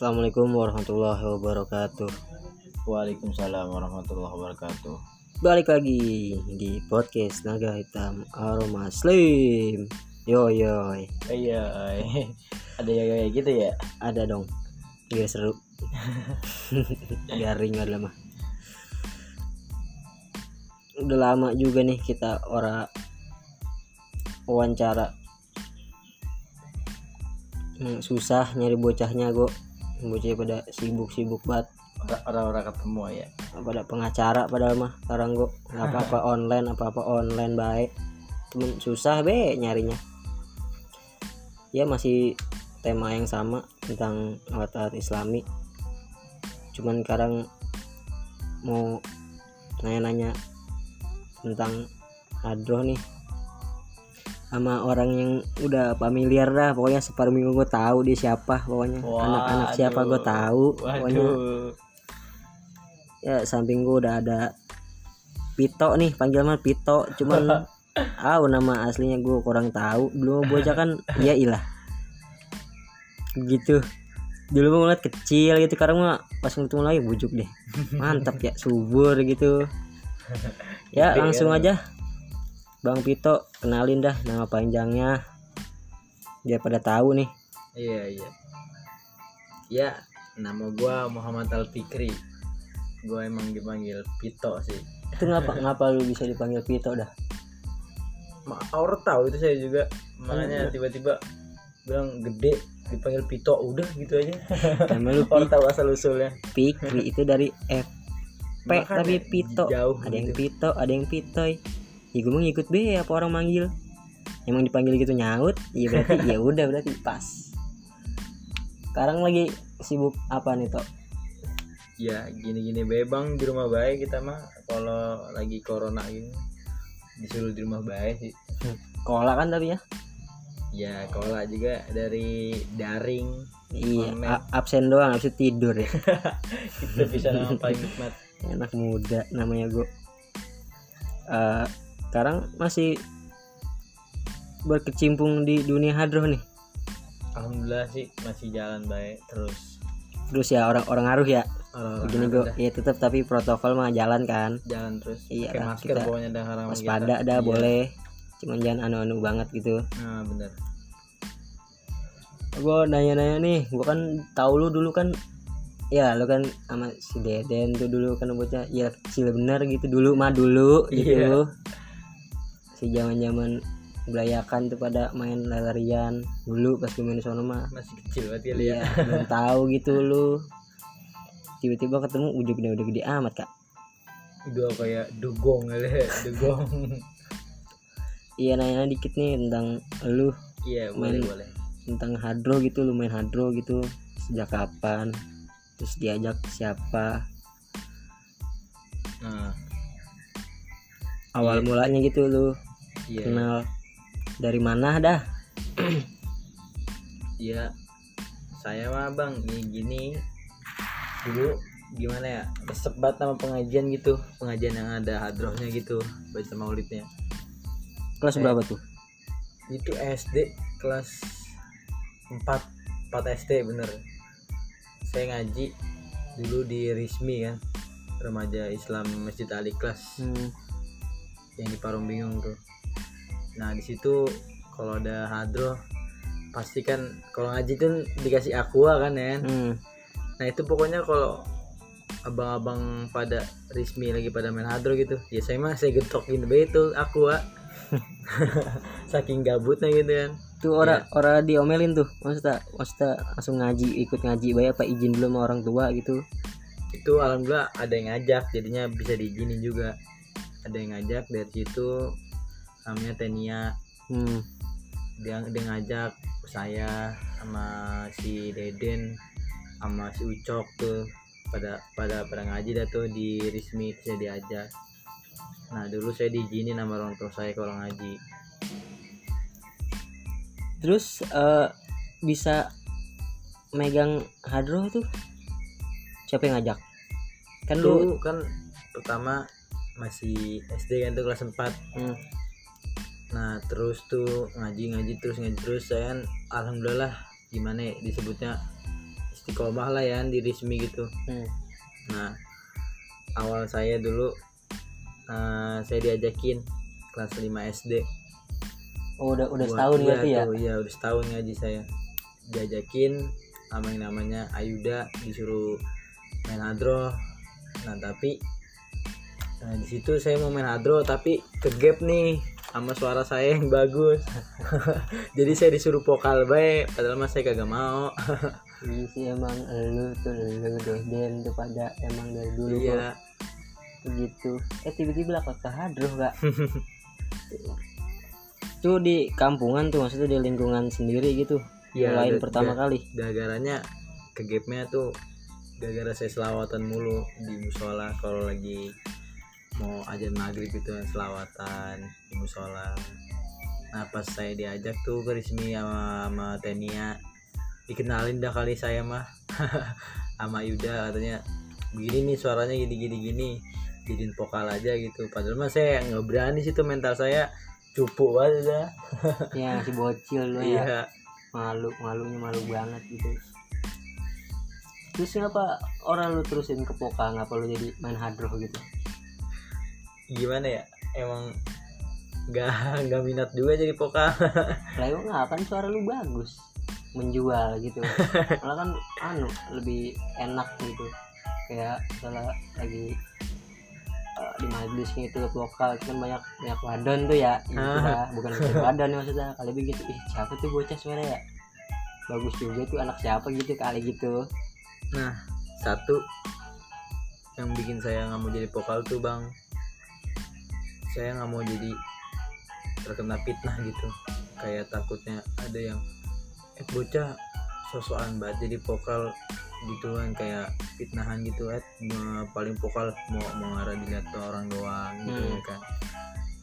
Assalamualaikum warahmatullahi wabarakatuh. Waalaikumsalam warahmatullahi wabarakatuh. Balik lagi di podcast Naga Hitam Aroma Slim. Yo yo, Iya, ada ya kayak gitu ya. ada dong. Biar seru. Biar ringan lah mah. Udah lama juga nih kita ora wawancara. Hmm, susah nyari bocahnya kok. Bocah pada sibuk-sibuk banget. Ora- Orang-orang ketemu ya. pada pengacara padahal mah sekarang gua apa-apa online apa-apa online baik cuman susah be nyarinya ya masih tema yang sama tentang alat-alat islami cuman sekarang mau nanya-nanya tentang hadroh nih sama orang yang udah familiar dah. Pokoknya separuh minggu gue tahu dia siapa pokoknya. Anak-anak siapa gue tahu pokoknya. Waduh. ya samping gua udah ada Pito nih panggil mah Pito. Cuman tahu nama aslinya gua kurang tahu. Mah bocah kan ya ilah. Gitu. Dulu mah ngeliat kecil gitu sekarang mah pas ketemu lagi bujuk deh. Mantap ya subur gitu. Ya langsung kan? aja Bang Pito kenalin dah nama panjangnya dia pada tahu nih Iya, iya. Ya, nama gua Muhammad Al Fikri. Gua emang dipanggil Pito sih. itu ngapa ngapa lu bisa dipanggil Pito dah Ma, orang tahu itu saya juga. Makanya tiba-tiba bilang gede dipanggil Pito udah gitu aja. nama lu Orang tahu asal usulnya. Fikri itu dari F P tapi Pito jauh ada yang gitu. Pito ada yang Pitoy ya gue mau ngikut be apa orang manggil. Emang dipanggil gitu nyaut? Ya berarti ya udah berarti pas. Sekarang lagi sibuk apa nih Tok? ya gini-gini bebang di rumah baik kita mah kalau lagi corona gini disuruh di rumah baik sih. Kola kan tapi ya? Ya kalau juga dari daring iya absen doang itu tidur ya. Itu bisa nama paling nikmat. Anak muda namanya gue Eh, sekarang masih berkecimpung di dunia hadroh nih. Alhamdulillah sih masih jalan baik terus. Terus ya orang-orang ngaruh ya. Orang-orang gini ada gue ya tetap tapi protokol mah jalan kan. Jalan terus. Iya lah, masker kita pokoknya dah orang waspada dah boleh. Cuman jangan anu-anu banget gitu. Nah bener. Gue nanya-nanya nih gue kan tahu lu dulu kan ya lu kan sama si Deden tuh dulu kan bocah ya kecil bener gitu. Dulu mah dulu gitu si zaman zaman belayakan tuh pada main larian dulu pas main di sono mah. Masih kecil berarti ya lu ya? iya belum tahu gitu lu. Tiba-tiba ketemu udah gede udah gede amat kak. Udah kayak dugong ya dugong. Iya nanya dikit nih tentang lu. Iya Main. boleh. boleh tentang hadro gitu lu main hadro gitu. Sejak kapan? Terus diajak siapa? Nah. Awal Iya. mulanya gitu lu iya kenal dari mana dah? Iya, saya mah bang ini gini. Dulu gimana ya resep banget sama pengajian gitu pengajian yang ada hadrohnya gitu baca maulidnya. Kelas Eh. berapa tuh? itu SD kelas 4 4 SD bener. Saya ngaji dulu di Rismi kan remaja Islam Masjid Ali kelas. Hmm. yang di Parung Bingung tuh nah di situ kalau ada hadroh pasti kan kalau ngaji tuh dikasih aqua kan ya hmm. Nah itu pokoknya kalau abang-abang pada resmi lagi pada main hadro gitu, ya saya mah saya getokin be itu aku ah. Saking gabutnya gitu kan. tuh orang orang diomelin tuh maksudnya maksudnya langsung ngaji ikut ngaji bayar apa izin dulu sama orang tua gitu Itu alhamdulillah ada yang ngajak, jadinya bisa diizinin juga. Ada yang ngajak dari situ namanya Tenia hmm. dia dia ngajak saya sama si Deden sama si Ucok tuh pada pada pada ngaji dah tuh di resmi saya diajak. Nah dulu saya diizinin sama orang tua saya kalau ngaji. Terus eh, bisa megang hadro tuh? Siapa yang ngajak? Kan lu dulu kan pertama masih SD kan tuh kelas 4 hmm. Nah terus tuh ngaji ngaji terus ngaji terus saya kan? Alhamdulillah gimana ya disebutnya? Istiqomah lah ya di Rismi gitu. Hmm. nah awal saya dulu eh, saya diajakin kelas 5 SD Oh, udah udah Buat- setahun iya berarti ya? iya udah setahun ngaji saya. Diajakin sama yang namanya Ayuda disuruh main hadroh nah tapi nah, di situ saya mau main hadroh tapi ke gap nih sama suara saya yang bagus. Jadi saya disuruh vokal baik padahal mas saya kagak mau. Iya sih emang lu tuh lu deden tuh pada emang dari dulu kok. Iya begitu eh tiba-tiba lah kota hadroh kak. Tuh di kampungan tuh maksudnya di lingkungan sendiri gitu. Iya, lain pertama kali. gara-garanya ke gapnya tuh gara-gara saya selawatan mulu di musola kalau lagi mau ajan maghrib itu yang selawatan di musola nah pas saya diajak tuh ke Rismi sama, sama Tenia. Dikenalin dah kali saya mah. Sama Yuda katanya begini nih suaranya gini gini gini. Jadiin vokal aja gitu. Padahal mah saya nggak berani situ mental saya. Cupu banget dah. Ya si bocil lu ya. Iya. Malu malunya malu banget gitu. Terus kenapa orang lu terusin ke pokal ngapa lu jadi main hadroh gitu gimana ya emang nggak nggak minat juga jadi vokal lah emang nggak kan suara lu bagus? Menjual gitu. Malah kan anu lebih enak gitu. Kayak misalnya lagi eh, di majlis gitu vokal kan banyak banyak wadon tuh ya. Gitu lah. bukan bukan wadon ya maksudnya. Kali begitu ih siapa tuh bocah suara ya? Bagus juga tuh anak siapa gitu kali gitu. Nah satu yang bikin saya nggak mau jadi vokal tuh bang saya nggak mau jadi terkena fitnah gitu. Kayak takutnya ada yang eh bocah sosokan banget jadi vokal gitu kan kayak fitnahan gitu eh paling vokal mau mau ngarah dilihat tuh orang doang gitu Hmm. kan.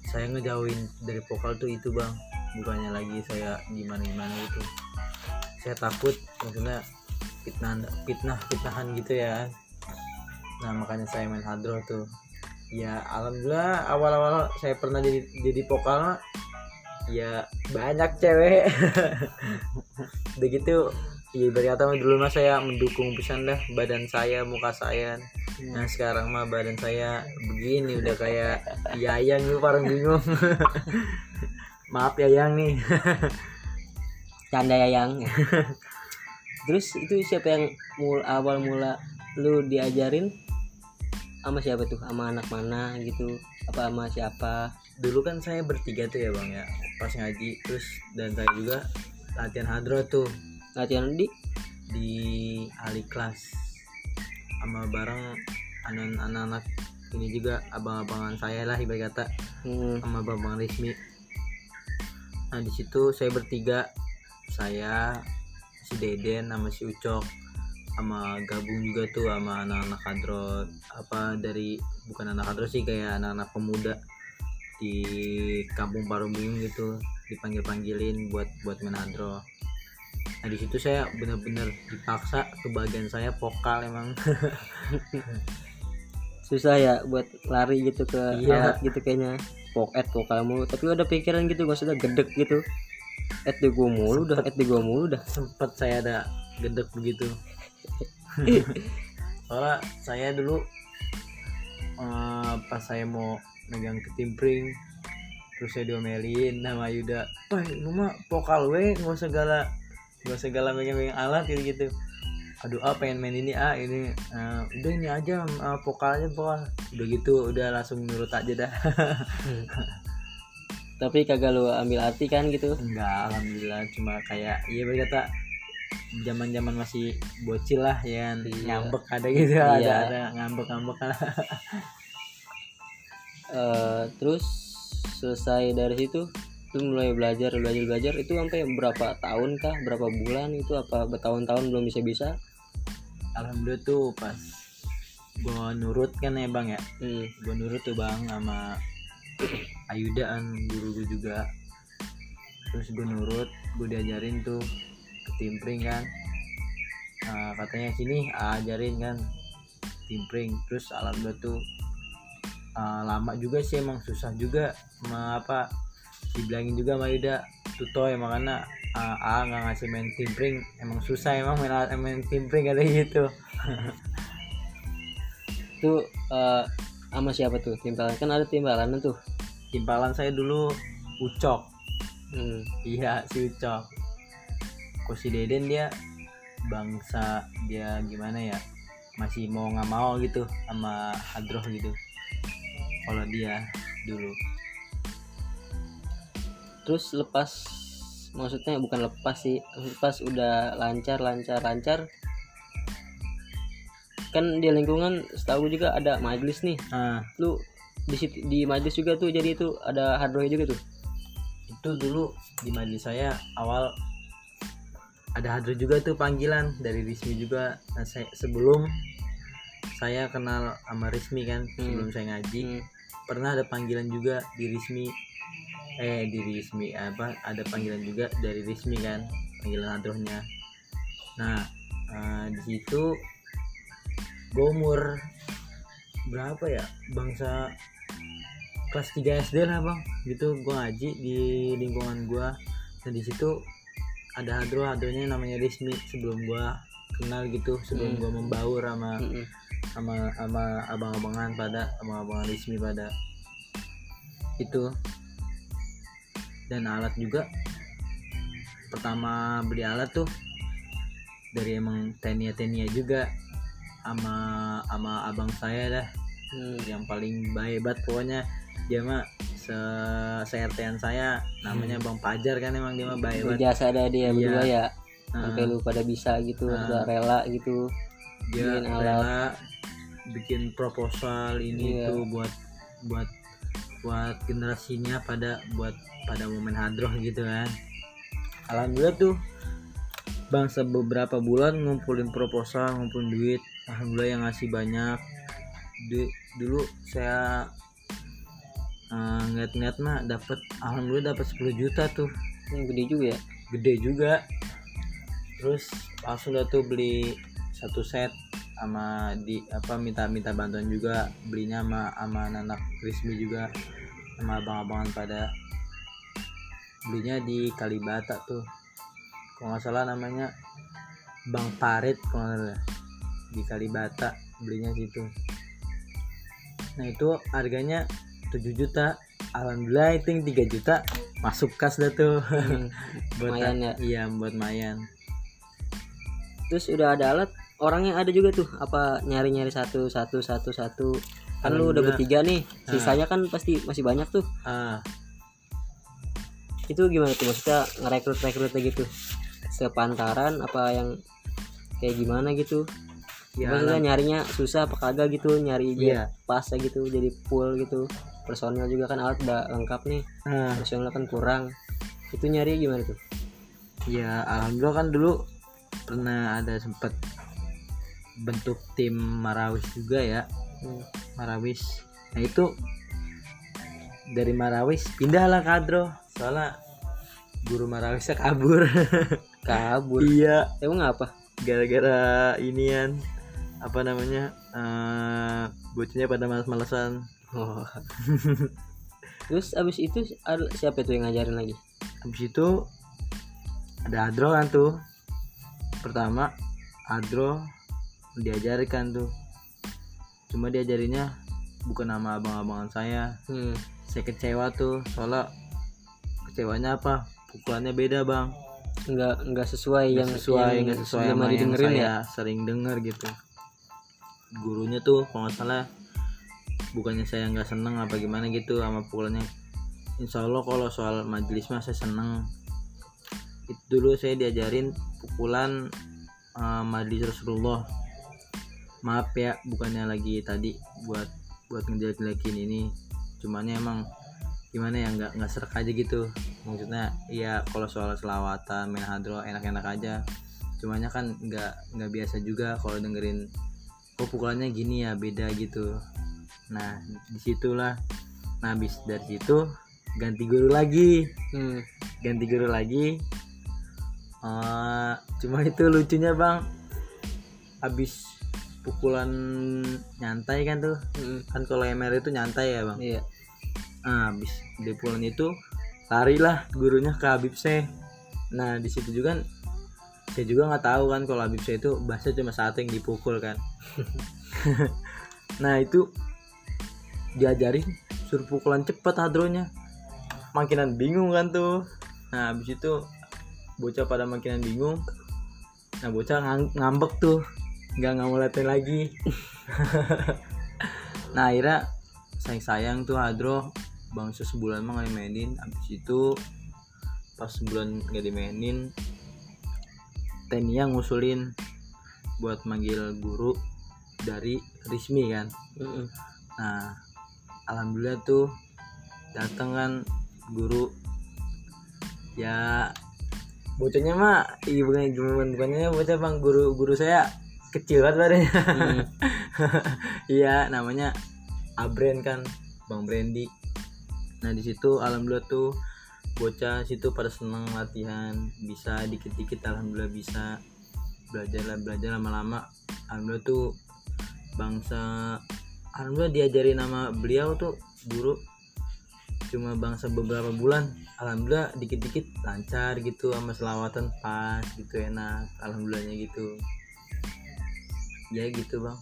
Saya ngejauhin dari vokal tuh itu bang. Bukannya lagi saya gimana gimana gitu. Saya takut maksudnya fitnah fitnah fitnahan gitu ya. Nah makanya saya main hadroh tuh ya alhamdulillah awal-awal saya pernah jadi jadi vokal ya banyak cewek. Udah gitu ya berkata dulu mah saya mendukung pisan dah badan saya muka saya. Nah sekarang mah badan saya begini udah kayak yayang nih orang bingung. Maaf yayang nih. Canda yayang. Terus itu siapa yang mul awal mula lu diajarin sama siapa tuh? Sama anak mana gitu? Apa sama siapa? Dulu kan saya bertiga tuh ya bang ya. Pas ngaji terus dan saya juga latihan hadro tuh. Latihan di? Di ahli kelas. Sama bareng anak- anak-anak ini juga abang-abangan saya lah ibarat kata. Hmm, sama bang Rismi. Nah di situ saya bertiga. Saya si Deden sama si Ucok sama gabung juga tuh sama anak-anak kadrot apa dari bukan anak kadrot sih kayak anak-anak pemuda di kampung Parubung gitu dipanggil panggilin buat buat main hadro nah di situ saya bener-bener dipaksa kebagian saya vokal emang. Susah ya buat lari gitu ke Iya. alat gitu kayaknya. Poket vokal mulu. Tapi udah pikiran gitu maksudnya gedek gitu. Et di gua mulu dah et di gua mulu dah. Sempet saya ada gedek begitu soalnya saya dulu eh, pas saya mau megang ketimpring terus saya diomelin sama Yuda. Wah lu mah vokal we nggak segala nggak segala megang megang alat gitu gitu. Aduh ah pengen main ini ah ini Eh, udah ini aja eh, vokalnya vokal. Udah gitu udah langsung nurut aja dah. Tapi kagak lu ambil arti kan gitu? Enggak alhamdulillah. Cuma kayak iya berkata zaman zaman masih bocil lah ya Iya. ngambek ada gitu ada Iya. ada ngambek ngambek lah. Eh, terus selesai dari situ lu mulai belajar belajar belajar. Itu sampai berapa tahun kah? Berapa bulan itu? Apa bertahun-tahun belum bisa bisa alhamdulillah tuh pas gua nurut kan ya bang ya. Hmm. gua nurut tuh bang sama Ayuda kan guru gua juga. Terus gua nurut gua diajarin tuh ketimpring kan. Nah, katanya sini ajarin kan. Timpring terus alhamdulillah tuh uh, lama juga sih emang susah juga. Ma apa dibilangin juga sama Yuda tuh toy makanya ah, ah nggak ngasih main timpring. Emang susah emang main, main timpring ada gitu. Itu eh, sama siapa tuh? Timbalan kan ada timbalan tuh. Timpalan saya dulu ucok. Hmm. iya si ucok kok si deden dia bangsa dia gimana ya masih mau nggak mau gitu sama hadroh gitu. Kalau dia dulu. Terus lepas maksudnya bukan lepas sih lepas udah lancar lancar lancar kan di lingkungan setahu gue juga ada majelis nih. Nah lu di situ di majelis juga tuh jadi itu ada hardware juga tuh. Itu dulu di majelis saya awal ada hadroh juga tuh panggilan dari Rismi juga. Nah, saya, sebelum saya kenal sama Rismi kan sebelum saya ngaji Hmm. pernah ada panggilan juga di Rismi. Eh di Rismi apa ada panggilan juga dari Rismi kan panggilan hadrohnya. Nah eh, di situ gue umur berapa ya? Bangsa kelas 3 SD lah bang. Gitu gue ngaji di lingkungan gue dan di situ ada hadro hadronya namanya Rismi sebelum gue kenal gitu sebelum Hmm. gue membaur sama Mm-mm. sama sama abang-abangan pada abang-abangan Rismi pada itu dan alat juga pertama beli alat tuh dari emang tenia tenia juga sama sama abang saya dah Hmm. yang paling baik banget pokoknya dia mah se sertean saya namanya bang Pajar kan emang dia mah baik banget berjasa ada dia Iya. berdua ya Nah, sampai lu pada bisa gitu Ah. udah rela gitu dia bikin alat. rela bikin proposal ini Iya. tuh buat buat buat generasinya pada buat pada momen hadroh gitu kan alhamdulillah tuh bangsa beberapa bulan ngumpulin proposal ngumpulin duit alhamdulillah yang ngasih banyak Du- dulu saya eh, ngeliat-ngeliat mah dapat alhamdulillah dapat 10 juta tuh. Yang gede juga ya? Gede juga. Terus langsung dah tuh beli satu set sama di apa minta minta bantuan juga. Belinya sama sama anak Krismi juga. Sama abang-abangan pada. Belinya di Kalibata tuh. Kalau nggak salah namanya Bang Parit kalau nggak salah. Di Kalibata belinya situ. Nah itu harganya 7 juta. Alhamdulillah itu yang 3 juta masuk kas dah tuh. Hmm. buat Lumayan ya. iya buat mayan. Terus udah ada alat orangnya ada juga tuh apa nyari nyari satu satu satu satu. Kan lu udah bertiga nih Ah. sisanya kan pasti masih banyak tuh. Ah. Itu gimana tuh maksudnya ngerekrut rekrutnya gitu? Sepantaran apa yang kayak gimana gitu? Ya maksudnya alam- nyarinya susah apa kagak gitu? Nyari iya. pas gitu jadi full gitu personil juga kan alat udah lengkap nih. Ah, personil kan kurang. Itu nyari gimana tuh? Ya alhamdulillah kan dulu pernah ada sempet bentuk tim Marawis juga ya. Hmm. Marawis. Nah itu dari Marawis pindahlah kadro. Soalnya guru Marawisnya kabur. Kabur? Iya. Emang apa? Gara-gara inian apa namanya eh bocahnya pada malas-malesan oh. terus abis itu siapa tuh yang ngajarin lagi? Habis itu ada Adro kan tuh. Pertama Adro diajarkan tuh. Cuma diajarinnya bukan nama abang-abangan saya. Hmm. saya kecewa tuh soalnya kecewanya apa? Pukulannya beda bang. Nggak nggak sesuai Nggak yang sesuai yang nggak sesuai sebelum sama yang didengerin saya ya sering denger gitu. Gurunya tuh kalau nggak salah bukannya saya nggak seneng apa gimana gitu sama pukulannya Insya Allah kalau soal majelis mah saya seneng. Itu dulu saya diajarin pukulan eh, majelis Rasulullah. Maaf ya bukannya lagi tadi buat buat ngejelek-jelekin ini. Cumannya emang gimana ya nggak nggak serak aja gitu. Maksudnya ya kalau soal selawatan main enak-enak aja. Cumannya kan nggak nggak biasa juga kalau dengerin kok pukulannya gini ya beda gitu nah di situlah. Nah habis dari situ ganti guru lagi. Hmm. ganti guru lagi. Eh, cuma itu lucunya bang. Habis pukulan nyantai kan tuh. Hmm. kan kalau MR itu nyantai ya bang? Iya. Nah habis di pukulan itu larilah gurunya ke Habib Seh nah di situ juga kan saya juga nggak tahu kan kalau Habib saya itu bahasa cuma satu yang dipukul kan. Nah itu diajarin suruh pukulan cepet hadronya. Makinan bingung kan tuh. Nah habis itu bocah pada makinan bingung. Nah bocah ngang- ngambek tuh. Nggak nggak mau latihan lagi. Nah akhirnya sayang sayang tuh hadro. Bangsa sebulan mah nggak dimainin. Habis itu pas sebulan nggak dimainin Tenia ngusulin buat manggil guru dari Rismi kan. Mm-mm. Nah, alhamdulillah tuh datang kan guru. Ya bocahnya mah iya bukan bukan bukannya bocah bang. Guru guru saya kecil kan badannya. Hmm. iya namanya Abren kan bang Brandy nah di situ alhamdulillah tuh bocah situ pada seneng latihan bisa dikit-dikit alhamdulillah bisa belajar lah belajar lama-lama. Alhamdulillah tuh bangsa alhamdulillah diajari nama beliau tuh guru cuma bangsa beberapa bulan. Alhamdulillah dikit-dikit lancar gitu sama selawatan pas gitu enak. Alhamdulillahnya gitu. Ya gitu bang.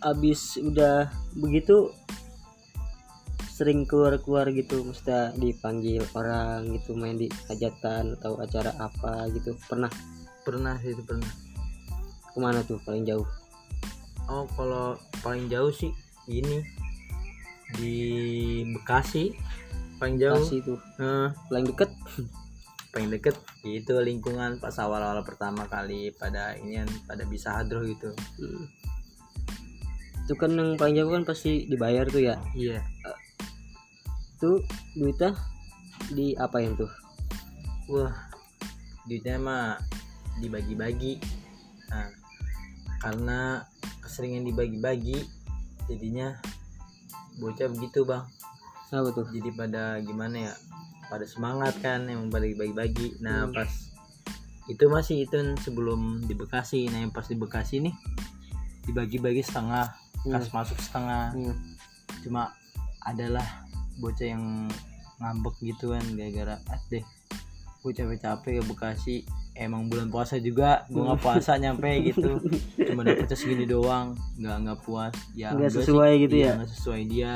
Abis udah begitu sering keluar-keluar gitu mesti dipanggil orang gitu main di hajatan atau acara apa gitu. Pernah? Pernah sih itu pernah. Ke mana tuh paling jauh oh kalau paling jauh sih ini di Bekasi. Paling jauh. Bekasi tuh Eh, paling deket. Paling deket. Itu lingkungan pas awal-awal pertama kali pada ini pada bisa hadroh gitu. Hmm. itu kan yang paling jauh kan pasti dibayar tuh ya? Iya. Tuh duitnya di apa yang tuh? Wah duitnya mah dibagi-bagi. Nah karena keseringan dibagi-bagi jadinya bocah begitu bang. Apa tuh? Jadi pada gimana ya pada semangat kan yang pada bagi-bagi nah Hmm. pas itu masih itu sebelum di Bekasi. Nah yang pas di Bekasi nih dibagi-bagi setengah kas masuk setengah. Hmm. cuma adalah bocah yang ngambek gitu kan gara-gara ah deh gue capek-capek ke Bekasi emang bulan puasa juga gue nggak puasa nyampe gitu. Cuma dapetnya segini doang nggak nggak puas. Ya Nggak sesuai gitu iya, ya? nggak sesuai dia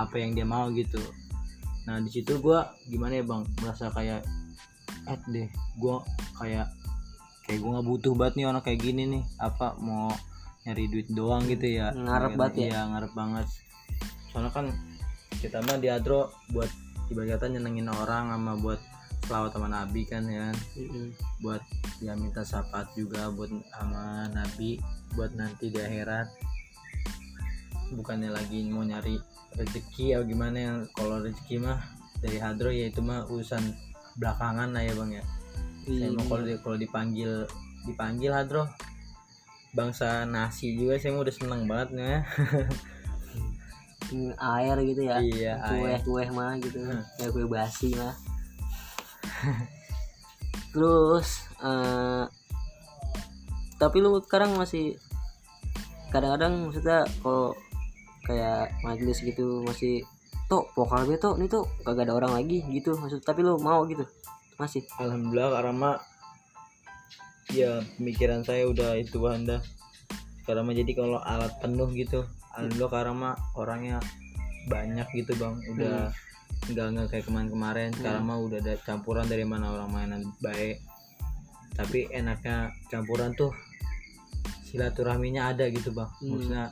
apa yang dia mau gitu. Nah di situ gue gimana ya bang? Merasa kayak eh deh gue kayak kayak gue nggak butuh banget nih orang kayak gini nih. Apa mau nyari duit doang gitu ya? Ngarep banget ya? iya ngarep banget. Soalnya kan kita mah di Adro buat ibaratnya nyenengin orang sama buat selawat sama Nabi kan ya Mm-mm. buat ya minta syafaat juga buat sama Nabi buat nanti di akhirat bukannya lagi mau nyari rezeki atau gimana yang kalau rezeki mah dari hadro ya itu mah urusan belakangan lah ya bang ya saya Iya. mau kalau kalau dipanggil dipanggil hadro bangsa nasi juga saya mah udah seneng banget ya Hmm, air gitu ya iya kue air. kue mah gitu Hmm. kayak kue basi mah terus eh, tapi lu sekarang masih kadang-kadang maksudnya kalau kayak majelis gitu masih tuh vokal gue tuh ini tuh kagak ada orang lagi gitu maksud tapi lu mau gitu? Masih? Alhamdulillah karena ya pemikiran saya udah itu anda karena jadi kalau alat penuh gitu alhamdulillah karena orangnya banyak gitu bang. Udah nggak nggak kayak kemarin-kemarin. Sekarang mah udah ada campuran dari mana orang mainan baik. Tapi enaknya campuran tuh silaturahminya ada gitu bang. Hmm. maksudnya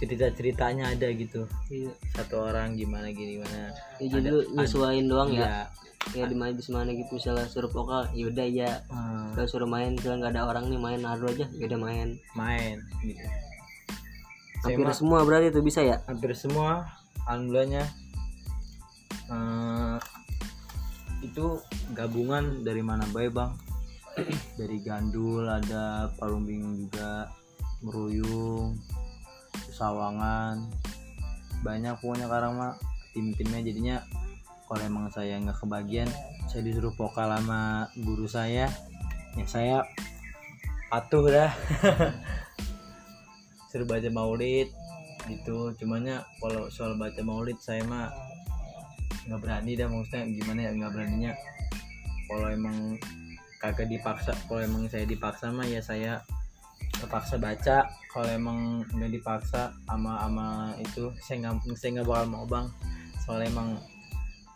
cerita ceritanya ada gitu. Iya. Satu orang gimana gini gimana. Ya, jadi Ada- nyesuaiin doang ya? Iya. ya di majelis mana gitu. Misalnya suruh vokal yaudah ya Hmm, kalau suruh main misalnya nggak ada orang nih main nado aja yaudah main. Main gitu. Hampir mah- semua berarti tuh bisa ya? Hampir semua alhamdulillahnya eh, itu gabungan dari mana baik bang? Dari gandul ada palumbing juga meruyung sawangan. Banyak pokoknya sekarang mah tim-timnya jadinya kalau emang saya nggak kebagian saya disuruh vokal sama guru saya. Ya saya patuh dah. Suruh baca maulid gitu. Cumannya kalau soal baca maulid saya mah nggak berani dah maksudnya gimana ya nggak beraninya. Kalau emang kagak dipaksa kalau emang saya dipaksa mah ya saya terpaksa baca. Kalau emang nggak dipaksa ama ama itu saya nggak saya nggak bakal mau bang. Soalnya emang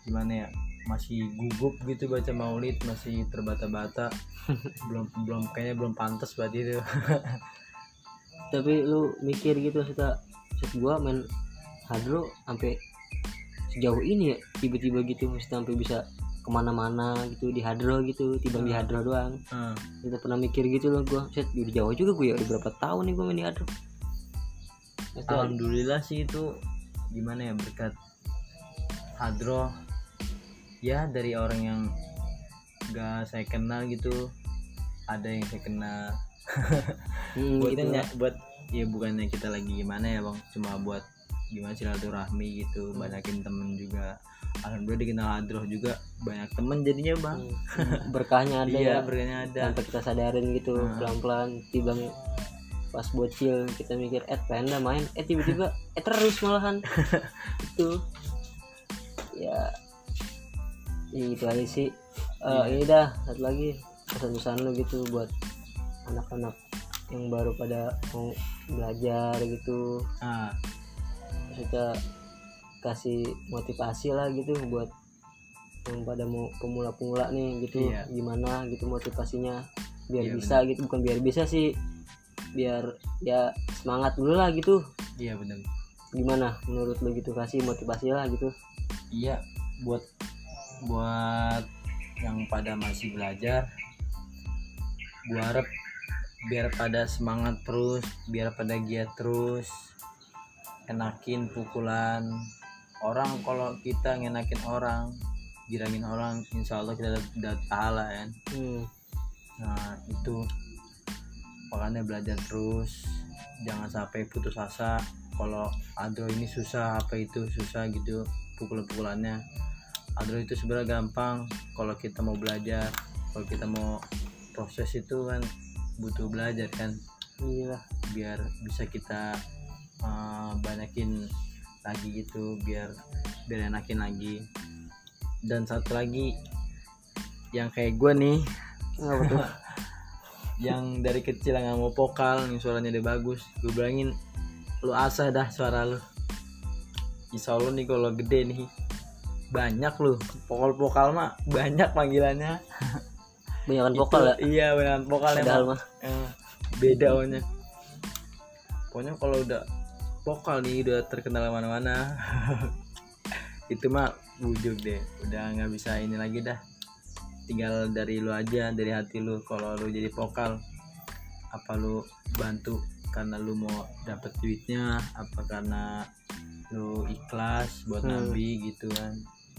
gimana ya masih gugup gitu baca maulid masih terbata-bata. Belum belum kayaknya belum pantas buat itu. Tapi lu mikir gitu kita set gua main hadro sampai sejauh ini ya tiba-tiba gitu mesti sampai bisa ke mana-mana gitu di hadro gitu tiba di Hmm. hadro doang. Hmm. kita pernah mikir gitu loh gua. Set udah jauh juga gue ya udah berapa tahun nih gua main di hadro. Mesti ada- Alhamdulillah sih itu gimana ya berkat hadroh ya dari orang yang gak saya kenal gitu ada yang saya kenal. Hmm, buat gitu ya, buat ya bukannya kita lagi gimana ya bang. Cuma buat gimana silaturahmi gitu Hmm. banyakin temen juga. Alhamdulillah dikenal hadroh juga banyak temen jadinya bang. Hmm, berkahnya ada iya ya. berkahnya ada. Tanpa kita sadarin gitu Hmm. pelan-pelan tiba pas bocil kita mikir eh pengen main. Eh tiba-tiba eh terus malahan. Itu. Ya ya itu aja sih. Iya. ini dah satu lagi pesan-pesan lu gitu buat anak-anak yang baru pada mau belajar gitu. Ah kita kasih motivasi lah gitu buat yang pada mau pemula-pemula nih gitu Iya. gimana gitu motivasinya biar Iya, bisa gitu bukan biar bisa sih biar ya semangat dulu lah gitu. Iya bener. Gimana menurut lu gitu kasih motivasi lah gitu. Iya buat buat yang pada masih belajar gua harap biar pada semangat terus biar pada giat terus enakin pukulan orang kalau kita ngenakin orang girangin orang insya Allah kita dapat dapat pahala kan? Hmm. nah itu. Makanya belajar terus. Jangan sampai putus asa. Kalau adro ini susah apa itu susah gitu pukul-pukulannya. Adro itu sebenarnya gampang kalau kita mau belajar. Kalau kita mau proses itu kan butuh belajar kan? Iya. Biar bisa kita uh, banyakin lagi gitu biar biar enakin lagi. Dan satu lagi yang kayak gue nih yang dari kecil nggak mau vokal yang suaranya udah bagus. Gue bilangin lu asah dah suara lu. Insya Allah nih kalau gede nih banyak lu. Vokal vokal mah banyak panggilannya. Banyakan Itu- vokal ya? iya beneran vokal emang. mah. Eh, beda pokoknya kalau udah vokal nih udah terkenal mana-mana. Itu mah wujud deh. Udah nggak bisa ini lagi dah. Tinggal dari lu aja dari hati lu. Kalau lu jadi vokal apa lu bantu karena lu mau dapet duitnya? Apa karena lu ikhlas buat Hmm. nabi gitu kan?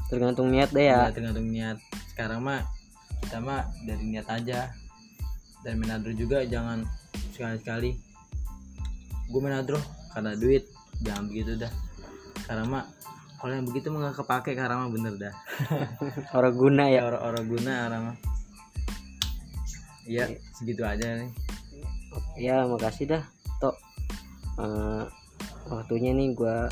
Tergantung niat deh ya. Ya tergantung niat. Sekarang mah kita mah dari niat aja. Dan menadro juga jangan sekali-sekali. Gue menadro karena duit jangan begitu dah. Karena mah kalau yang begitu mah nggak kepake karena mah bener dah. Orang guna ya. Ya orang-orang guna karena mah. Ya segitu aja nih. Ya makasih dah tok. Eh, waktunya nih gua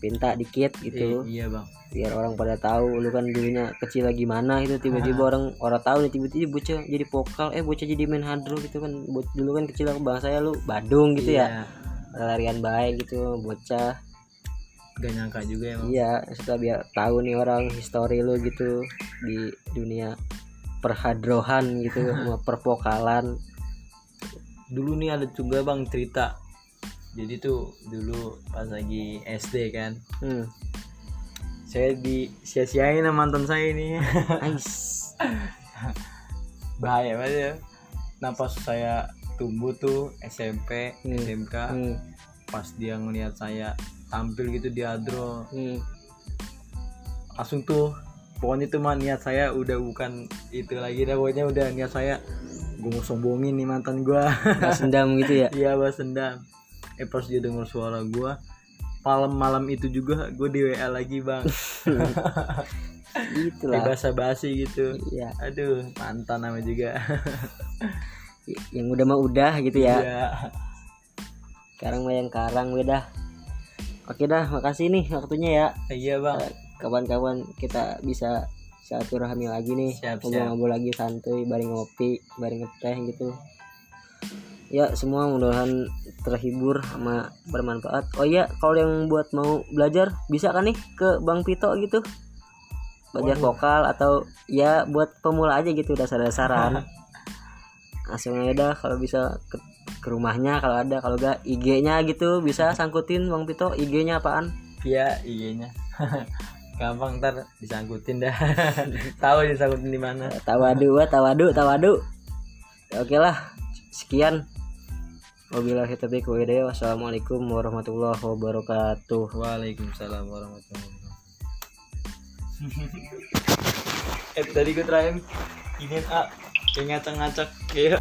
pinta dikit gitu. Eh, iya bang. Biar orang pada tahu lu kan dulunya kecil lagi mana gitu tiba-tiba orang orang tahu nih tiba-tiba bocah jadi vokal eh bocah jadi main hadro gitu kan. Dulu kan kecil aku bang saya lu Badung gitu ya. Iya, larian baik gitu bocah. Gak nyangka juga emang iya setelah biar tahu nih orang histori lu gitu di dunia perhadrohan gitu sama pervokalan. Dulu nih ada juga bang cerita. Jadi tuh dulu pas lagi SD kan. Hmm. saya di sia-siain sama mantan saya ini. Bahaya banget ya. Nah pas saya tumbuh tuh SMP Hmm. SMK Hmm. pas dia ngelihat saya tampil gitu di Adro. Hmm. langsung tuh pokoknya tuh mah niat saya udah bukan itu lagi dah pokoknya udah niat saya gue mau sombongin nih mantan Balas dendam gitu ya? Iya bahas dendam. Eh pas dia denger suara gua malam malam itu juga gue di WA lagi bang. Itulah. Kayak basa basi gitu. Iya. Aduh mantan nama juga yang udah mah udah gitu ya. Iya. sekarang mah yang karang beda oke dah makasih nih waktunya ya. Iya bang. Kawan-kawan kita bisa silaturahmi lagi nih. Ngobrol-ngobrol lagi santuy bareng ngopi bareng ngeteh gitu. Ya semua mudah-mudahan terhibur sama bermanfaat. Oh iya kalau yang buat mau belajar bisa kan nih ke Bang Pito gitu? Belajar Waduh. vokal atau ya buat pemula aja gitu dasar-dasaran langsung aja dah kalau bisa ke, ke rumahnya kalau ada kalau gak IG-nya gitu bisa sangkutin Bang Pito IG-nya apaan Iya, IG-nya. Gampang ntar disangkutin dah. Tahu disangkutin di mana. tawadu tawadu tawadu oke lah sekian Wabillahi taufiq wa hidayah. Wassalamualaikum warahmatullahi wabarakatuh. Waalaikumsalam warahmatullahi wabarakatuh. eh tadi gue terakhir ini ah kayak ngacak-ngacak kayak